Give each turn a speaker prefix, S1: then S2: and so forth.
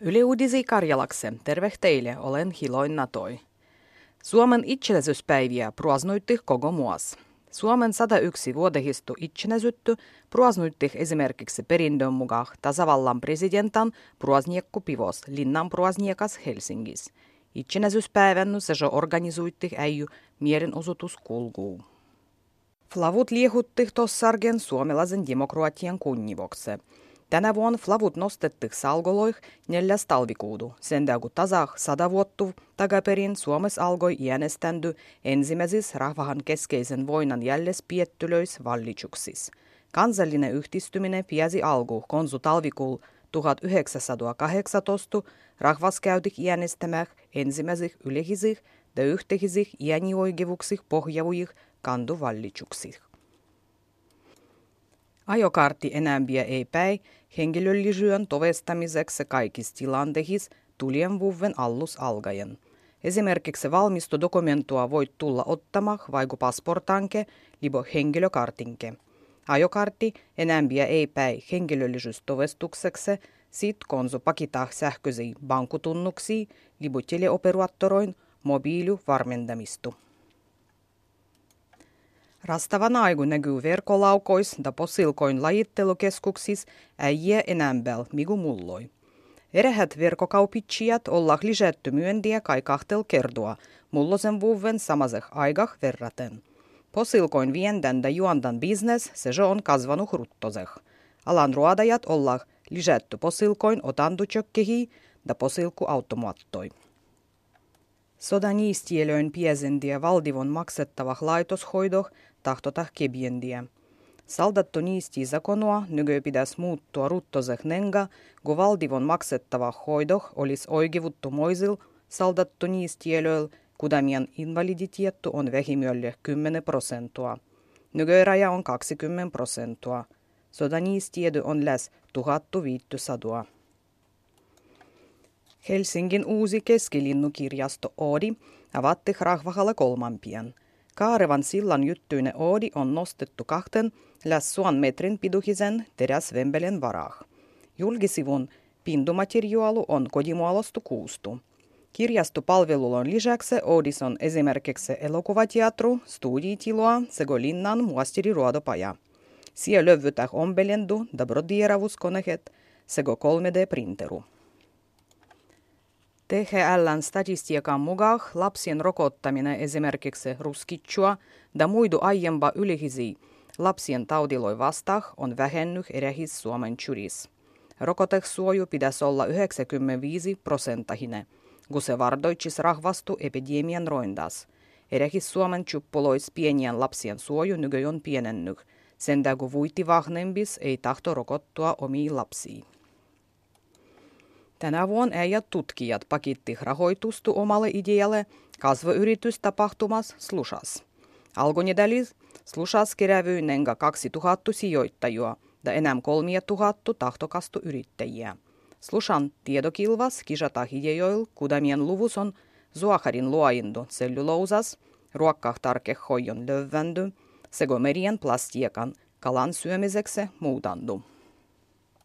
S1: Yle Uudisi Karjalakse, terve teille, olen Hiloin Natoi. Suomen itsenäisyyspäiviä pruasnuitti koko muas. Suomen 101 vuodehistu itsenäisytty pruasnuitti esimerkiksi perindön mukaan tasavallan presidentan pruasniekku pivos linnan pruasniekas Helsingis. Itsenäisyyspäivän se organisuitti äijy mielenosoitus kulkuu. Flavut liehutti tossargen suomalaisen demokratian kunnivokse. Tänä vuonna flavut nostettiin salgoloih neljäs talvikuudu, sen kun tasah sada vuotta takaperin Suomessa alkoi ääneständy ensimmäisissä rahvahan keskeisen voinan jälles piettylöis vallitsuksis. Kansallinen yhtistyminen piäsi alku konsu talvikuul 1918 rahvas käytik äänestämään ensimmäisih ylehisih ja yhtehisih äänioikeuksih pohjavuih kanduvallituksih. Ajokartti enämpiä ei päi henkilöllisyyden tovestamiseksi kaikissa tilanteissa tulien vuoden allus algaen. Esimerkiksi valmistodokumentua voit tulla ottamaan vaikka pasportanke libo henkilökartinke. Ajokartti enämpiä ei päi henkilöllisyystovestukseksi sit konsu pakita sähköisiä bankutunnuksia libo teleoperaattoroin mobiilu varmendamistu. Rastavan aigu näkyy verkolaukois da posilkoin lajittelukeskuksis äijä enämbel migu mulloi. Erehät verkkokaupitsijat olla lisätty myöntiä kai kahtel kertoa, mullosen vuoven samaseh aigah verraten. Posilkoin viendän da juondan business se on kasvanut ruttoseh. Alan ruodajat olla lisätty posilkoin otandutsökkehi da posilku automuottoi. Sodaniistielöin piesendiä valdivon maksettava laitoshoidoh tahtota kebiendiä. Saldattu niisti zakonua nykö pitäisi muuttua ruttoseh nenga, kun valdivon maksettava hoidoh olisi oikevuttu moisil saldattu niistielöil, kudamien invaliditiettu on vähimölle 10 prosentua. Nykyraja on 20 prosentua. Sodaniistiedu on läs 1500. Helsingin uusi keskilinnukirjasto Oodi avatti rahvahalla kolmampien. Kaarevan sillan juttuinen Oodi on nostettu kahten läs suon metrin piduhisen teräsvempelen varah. Julkisivun pindumateriaalu on kodimuolostu kuustu. Kirjastopalvelun lisäksi Oodis on esimerkiksi elokuvateatru, studiitiloa sekä linnan muastiriruodopaja. Siellä löyvytään ombelendu, dabrodieravuskoneket sekä 3D-printeru. THLn statistiikan mukaan lapsien rokottaminen esimerkiksi ruskitsua ja muidu aiempa ylihisi lapsien taudiloi vastaan on vähennyt erehis Suomen churis. Rokotesuoju pitäisi olla 95 prosenttahine, kun se vardoitsis rahvastu epidemian roindas. Erehis Suomen chuppulois pienien lapsien suoju nykyään pienennyt, sen kun ei tahto rokottua omiin lapsiin. Tänä vuonna äijät tutkijat pakitti rahoitustu omalle idealle kasvuyritystapahtumas Slushas. Algonidalis Slushas kerävyi nenga 2000 sijoittajua ja enää 3000 tahtokastu yrittäjiä. Slushan tiedokilvas kisata hidejoil kudamien luvus on Zuaharin luoindu cellulousas, ruokkah tarkehoijon lövvändy, sekä merien plastiekan kalan syömiseksi muutandu.